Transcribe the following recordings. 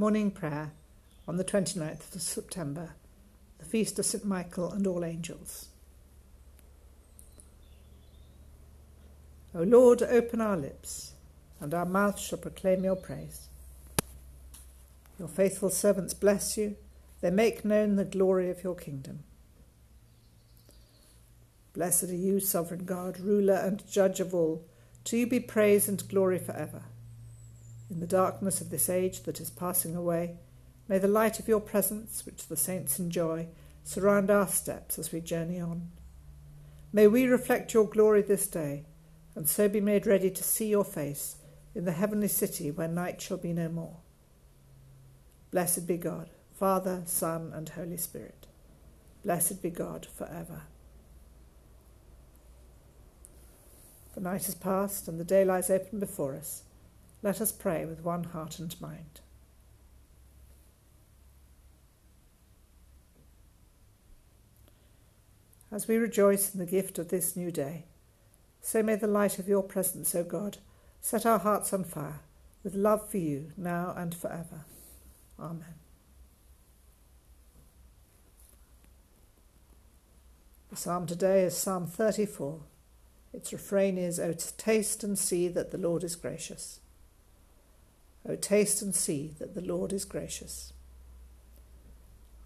Morning Prayer on the 29th of September, the Feast of St. Michael and All Angels. O Lord, open our lips, and our mouth shall proclaim your praise. Your faithful servants bless you, they make known the glory of your kingdom. Blessed are you, sovereign God, ruler and judge of all. To you be praise and glory forever. In the darkness of this age that is passing away, may the light of your presence, which the saints enjoy, surround our steps as we journey on. May we reflect your glory this day, and so be made ready to see your face in the heavenly city where night shall be no more. Blessed be God, Father, Son, and Holy Spirit. Blessed be God for ever. The night is past, and the day lies open before us. Let us pray with one heart and mind. As we rejoice in the gift of this new day, so may the light of your presence, O God, set our hearts on fire with love for you now and forever. Amen. The psalm today is Psalm 34. Its refrain is, O taste and see that the Lord is gracious. O taste and see that the Lord is gracious.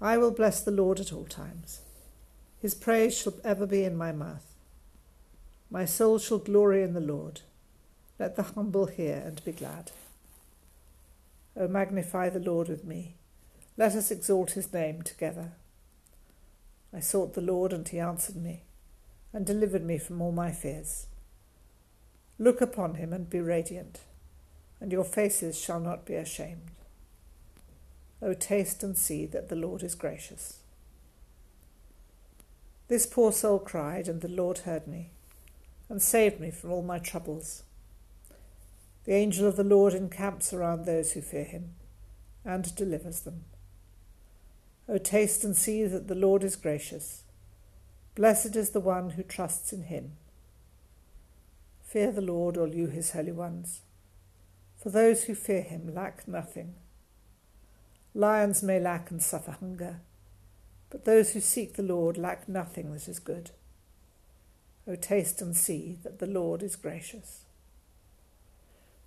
I will bless the Lord at all times. His praise shall ever be in my mouth. My soul shall glory in the Lord. Let the humble hear and be glad. O magnify the Lord with me. Let us exalt his name together. I sought the Lord, and he answered me, and delivered me from all my fears. Look upon him and be radiant and your faces shall not be ashamed. O taste and see that the Lord is gracious. This poor soul cried, and the Lord heard me, and saved me from all my troubles. The angel of the Lord encamps around those who fear him, and delivers them. O taste and see that the Lord is gracious. Blessed is the one who trusts in him. Fear the Lord, all you his holy ones for those who fear him lack nothing. Lions may lack and suffer hunger, but those who seek the Lord lack nothing that is good. O taste and see that the Lord is gracious.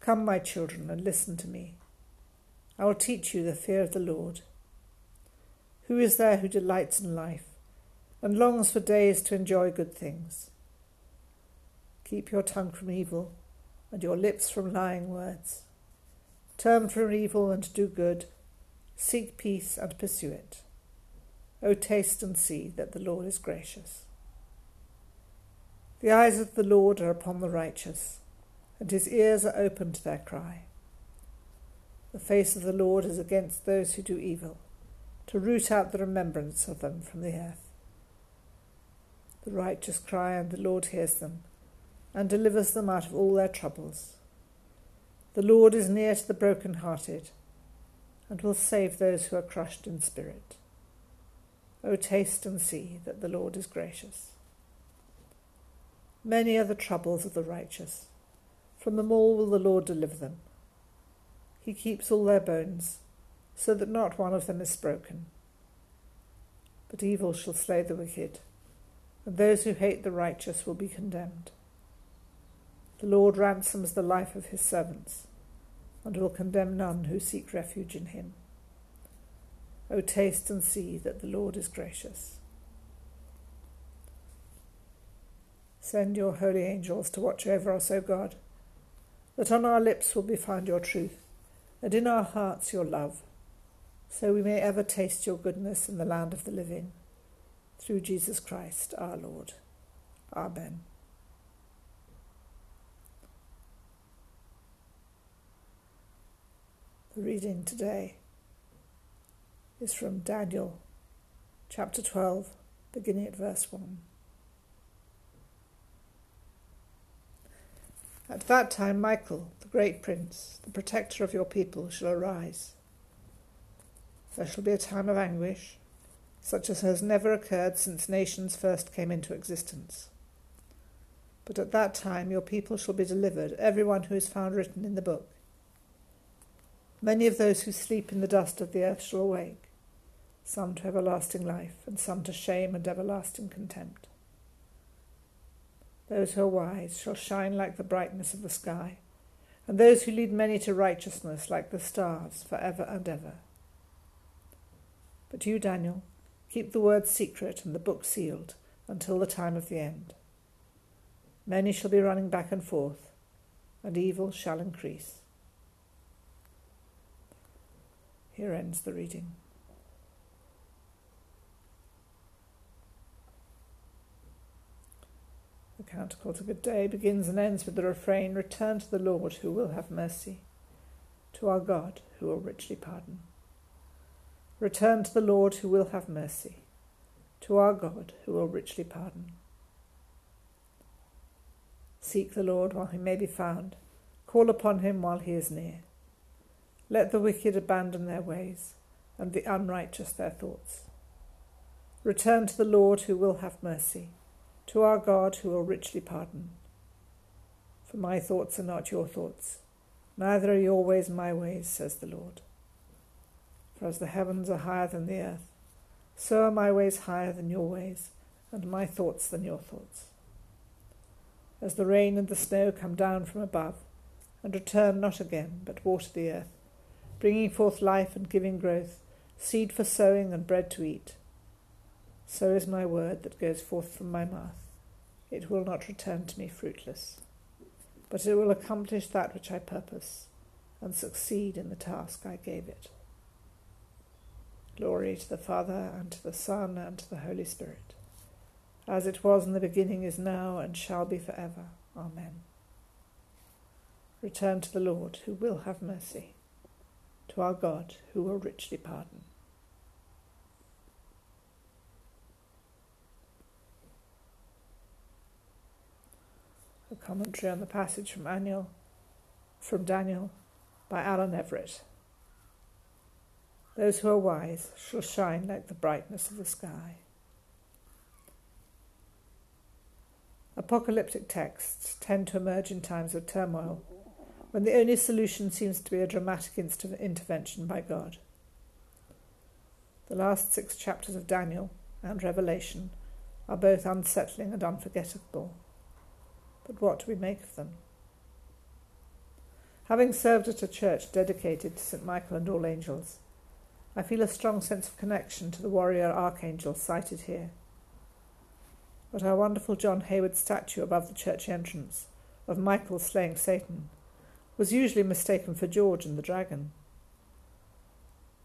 Come, my children, and listen to me. I will teach you the fear of the Lord. Who is there who delights in life and longs for days to enjoy good things? Keep your tongue from evil and your lips from lying words. Turn from evil and do good. Seek peace and pursue it. O taste and see that the Lord is gracious. The eyes of the Lord are upon the righteous, and his ears are open to their cry. The face of the Lord is against those who do evil, to root out the remembrance of them from the earth. The righteous cry, and the Lord hears them and delivers them out of all their troubles. The Lord is near to the broken-hearted and will save those who are crushed in spirit. O taste and see that the Lord is gracious. Many are the troubles of the righteous. From them all will the Lord deliver them. He keeps all their bones, so that not one of them is broken. But evil shall slay the wicked, and those who hate the righteous will be condemned. The Lord ransoms the life of his servants, and will condemn none who seek refuge in him. O taste and see that the Lord is gracious. Send your holy angels to watch over us, O God, that on our lips will be found your truth, and in our hearts your love, so we may ever taste your goodness in the land of the living. Through Jesus Christ our Lord. Amen. The reading today is from Daniel chapter 12, beginning at verse 1. At that time, Michael, the great prince, the protector of your people, shall arise. There shall be a time of anguish, such as has never occurred since nations first came into existence. But at that time your people shall be delivered, every one who is found written in the book Many of those who sleep in the dust of the earth shall awake, some to everlasting life, and some to shame and everlasting contempt. Those who are wise shall shine like the brightness of the sky, and those who lead many to righteousness like the stars for ever and ever. But you, Daniel, keep the word secret and the book sealed until the time of the end. Many shall be running back and forth, and evil shall increase. Here ends the reading. The canticle to good day begins and ends with the refrain Return to the Lord who will have mercy, to our God who will richly pardon. Return to the Lord who will have mercy, to our God who will richly pardon. Seek the Lord while he may be found, call upon him while he is near. Let the wicked abandon their ways, and the unrighteous their thoughts. Return to the Lord who will have mercy, to our God who will richly pardon. For my thoughts are not your thoughts, neither are your ways my ways, says the Lord. For as the heavens are higher than the earth, so are my ways higher than your ways, and my thoughts than your thoughts. As the rain and the snow come down from above, and return not again, but water the earth, bringing forth life and giving growth, seed for sowing and bread to eat. So is my word that goes forth from my mouth. It will not return to me fruitless, but it will accomplish that which I purpose, and succeed in the task I gave it. Glory to the Father, and to the Son, and to the Holy Spirit, as it was in the beginning, is now, and shall be for ever. Amen. Return to the Lord, who will have mercy to our God who will richly pardon. A commentary on the passage from Daniel, from Daniel by Alan Everett. Those who are wise shall shine like the brightness of the sky. Apocalyptic texts tend to emerge in times of turmoil when the only solution seems to be a dramatic intervention by God. The last six chapters of Daniel and Revelation are both unsettling and unforgettable. But what do we make of them? Having served at a church dedicated to St. Michael and all angels, I feel a strong sense of connection to the warrior archangel cited here. But our wonderful John Hayward statue above the church entrance of Michael slaying Satan was usually mistaken for George and the dragon.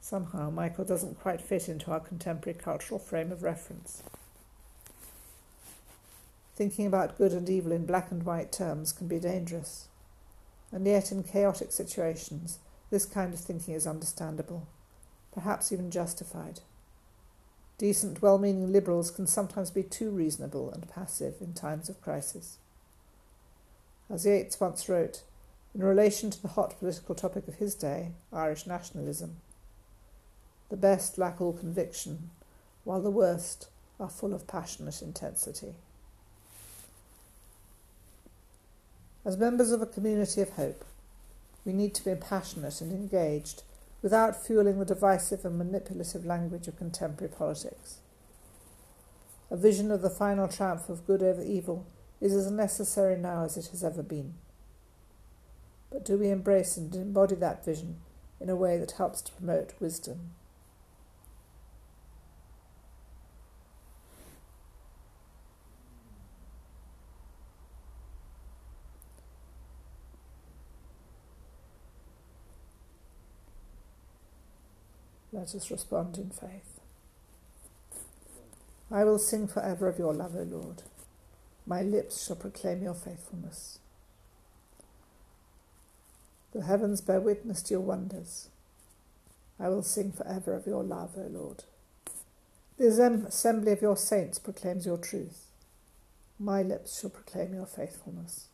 Somehow, Michael doesn't quite fit into our contemporary cultural frame of reference. Thinking about good and evil in black and white terms can be dangerous, and yet in chaotic situations, this kind of thinking is understandable, perhaps even justified. Decent, well meaning liberals can sometimes be too reasonable and passive in times of crisis. As Yeats once wrote, in relation to the hot political topic of his day, Irish nationalism. The best lack all conviction, while the worst are full of passionate intensity. As members of a community of hope, we need to be passionate and engaged without fueling the divisive and manipulative language of contemporary politics. A vision of the final triumph of good over evil is as necessary now as it has ever been. But do we embrace and embody that vision in a way that helps to promote wisdom? Let us respond in faith. I will sing forever of your love, O Lord. My lips shall proclaim your faithfulness. The heavens bear witness to your wonders. I will sing forever of your love, O Lord. The assembly of your saints proclaims your truth. My lips shall proclaim your faithfulness.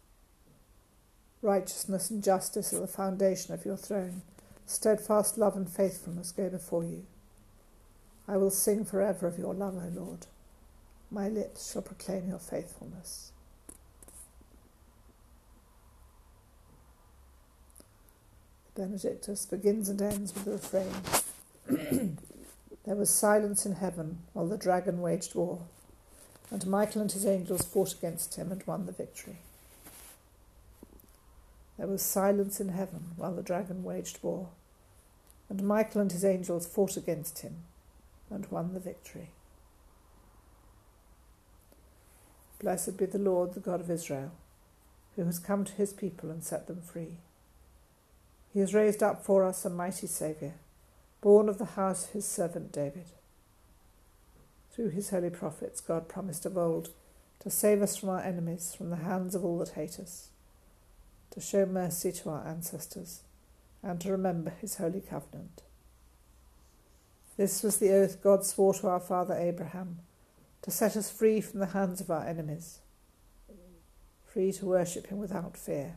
Righteousness and justice are the foundation of your throne. Steadfast love and faithfulness go before you. I will sing forever of your love, O Lord. My lips shall proclaim your Benedictus begins and ends with the refrain There was silence in heaven while the dragon waged war, and Michael and his angels fought against him and won the victory. There was silence in heaven while the dragon waged war, and Michael and his angels fought against him and won the victory. Blessed be the Lord, the God of Israel, who has come to his people and set them free. He has raised up for us a mighty Saviour, born of the house of his servant David. Through his holy prophets, God promised of old to save us from our enemies, from the hands of all that hate us to show mercy to our ancestors, and to remember his holy covenant. This was the oath God swore to our father Abraham to set us free from the hands of our enemies, free to worship him without fear,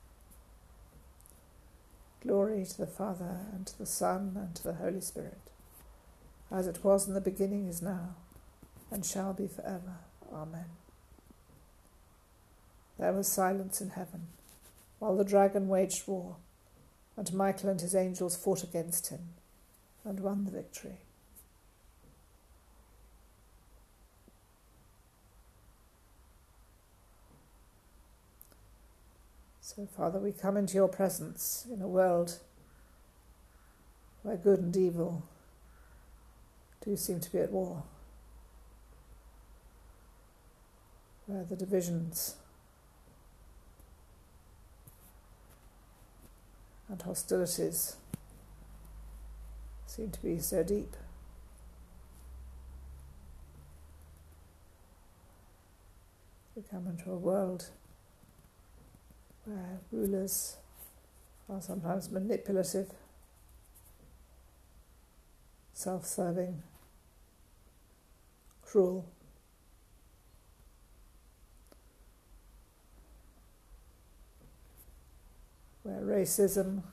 Glory to the Father, and to the Son, and to the Holy Spirit, as it was in the beginning, is now, and shall be for ever. Amen. There was silence in heaven, while the dragon waged war, and Michael and his angels fought against him and won the victory. So, Father, we come into your presence in a world where good and evil do seem to be at war, where the divisions and hostilities seem to be so deep. We come into a world where rulers are sometimes manipulative, self serving, cruel. where racism,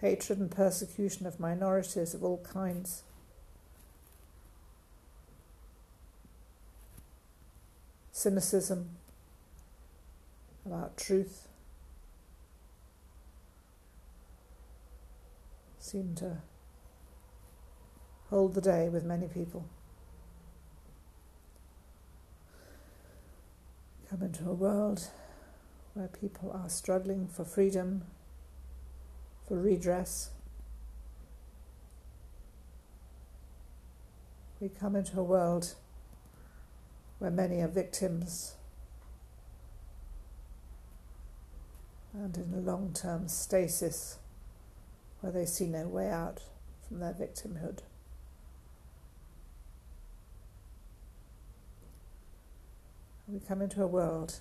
hatred and persecution of minorities of all kinds, cynicism about truth seem to hold the day with many people. Come into a world where people are struggling for freedom, for redress. We come into a world where many are victims and in a long term stasis where they see no way out from their victimhood. We come into a world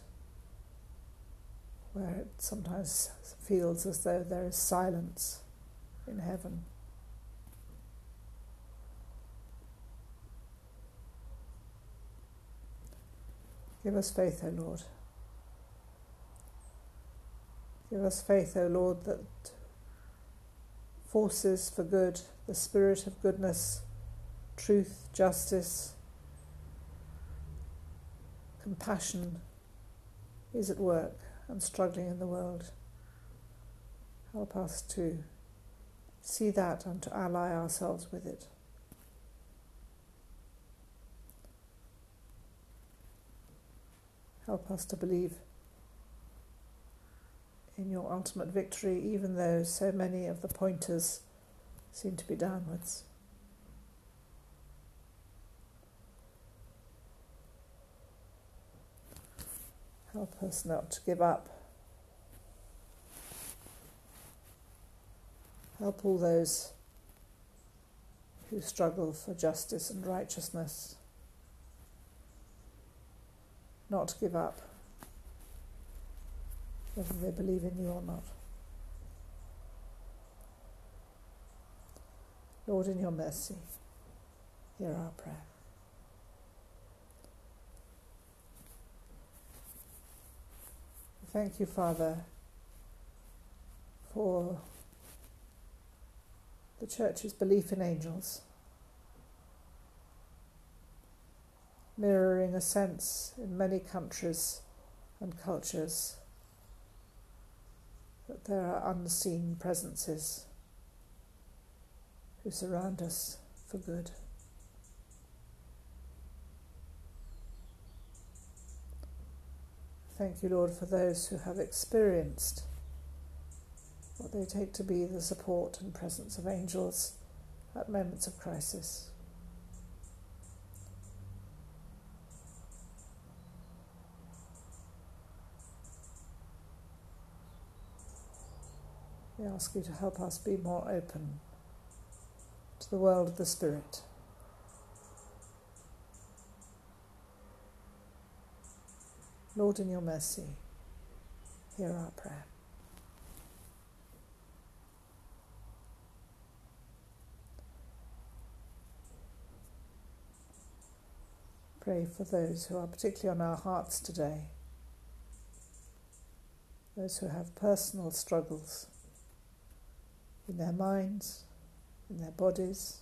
where it sometimes feels as though there is silence in heaven. Give us faith, O Lord. Give us faith, O Lord, that forces for good, the spirit of goodness, truth, justice, compassion is at work and struggling in the world. Help us to see that and to ally ourselves with it. Help us to believe in your ultimate victory, even though so many of the pointers seem to be downwards. Help us not to give up. Help all those who struggle for justice and righteousness not to give up, whether they believe in you or not. Lord, in your mercy, hear our prayer. Thank you, Father, for the Church's belief in angels, mirroring a sense in many countries and cultures that there are unseen presences who surround us for good. Thank you, Lord, for those who have experienced what they take to be the support and presence of angels at moments of crisis. We ask you to help us be more open to the world of the Spirit. Lord, in your mercy, hear our prayer. Pray for those who are particularly on our hearts today, those who have personal struggles in their minds, in their bodies,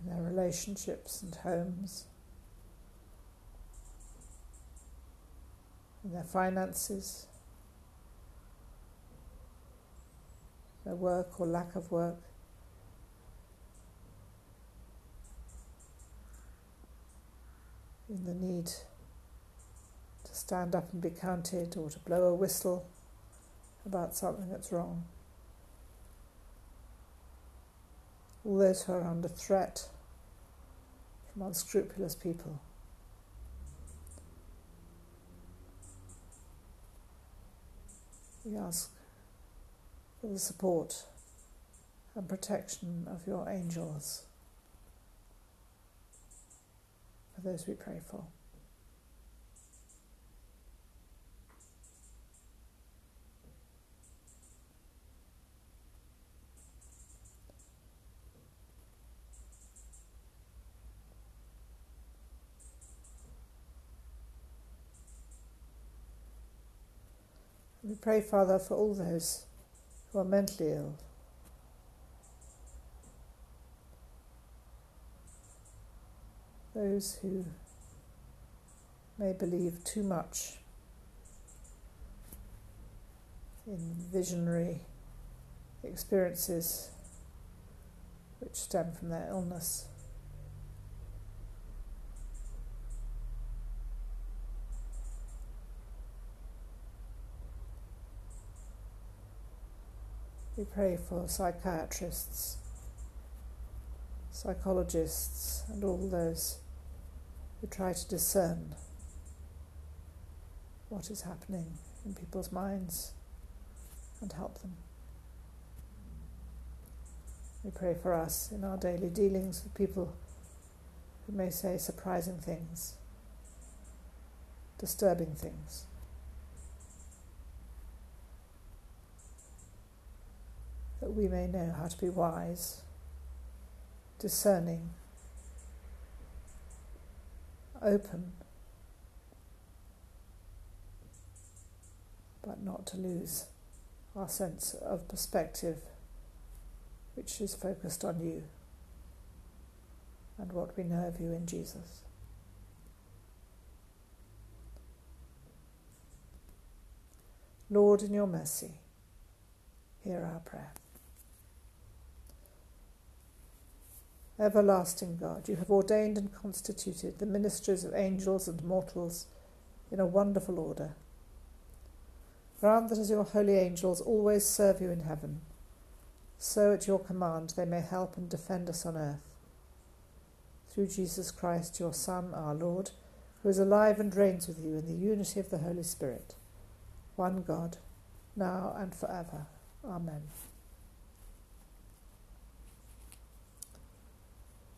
in their relationships and homes, in their finances, their work or lack of work. In the need to stand up and be counted or to blow a whistle about something that's wrong. Who are under threat from unscrupulous people. We ask for the support and protection of your angels for those we pray for. We pray, Father, for all those who are mentally ill. Those who may believe too much in visionary experiences which stem from their illness. We pray for psychiatrists, psychologists, and all those who try to discern what is happening in people's minds and help them. We pray for us in our daily dealings with people who may say surprising things, disturbing things. That we may know how to be wise, discerning, open, but not to lose our sense of perspective, which is focused on you and what we know of you in Jesus. Lord, in your mercy, hear our prayer. Everlasting God, you have ordained and constituted the ministries of angels and mortals in a wonderful order. Grant that as your holy angels always serve you in heaven, so at your command they may help and defend us on earth. Through Jesus Christ, your Son, our Lord, who is alive and reigns with you in the unity of the Holy Spirit, one God, now and forever. Amen.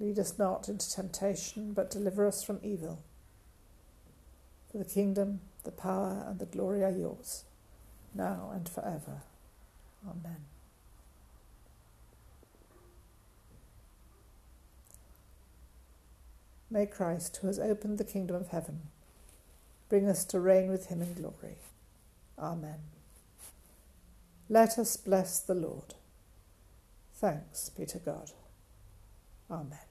Lead us not into temptation, but deliver us from evil. For the kingdom, the power, and the glory are yours, now and forever. Amen. May Christ, who has opened the kingdom of heaven, bring us to reign with him in glory. Amen. Let us bless the Lord. Thanks be to God. Amen.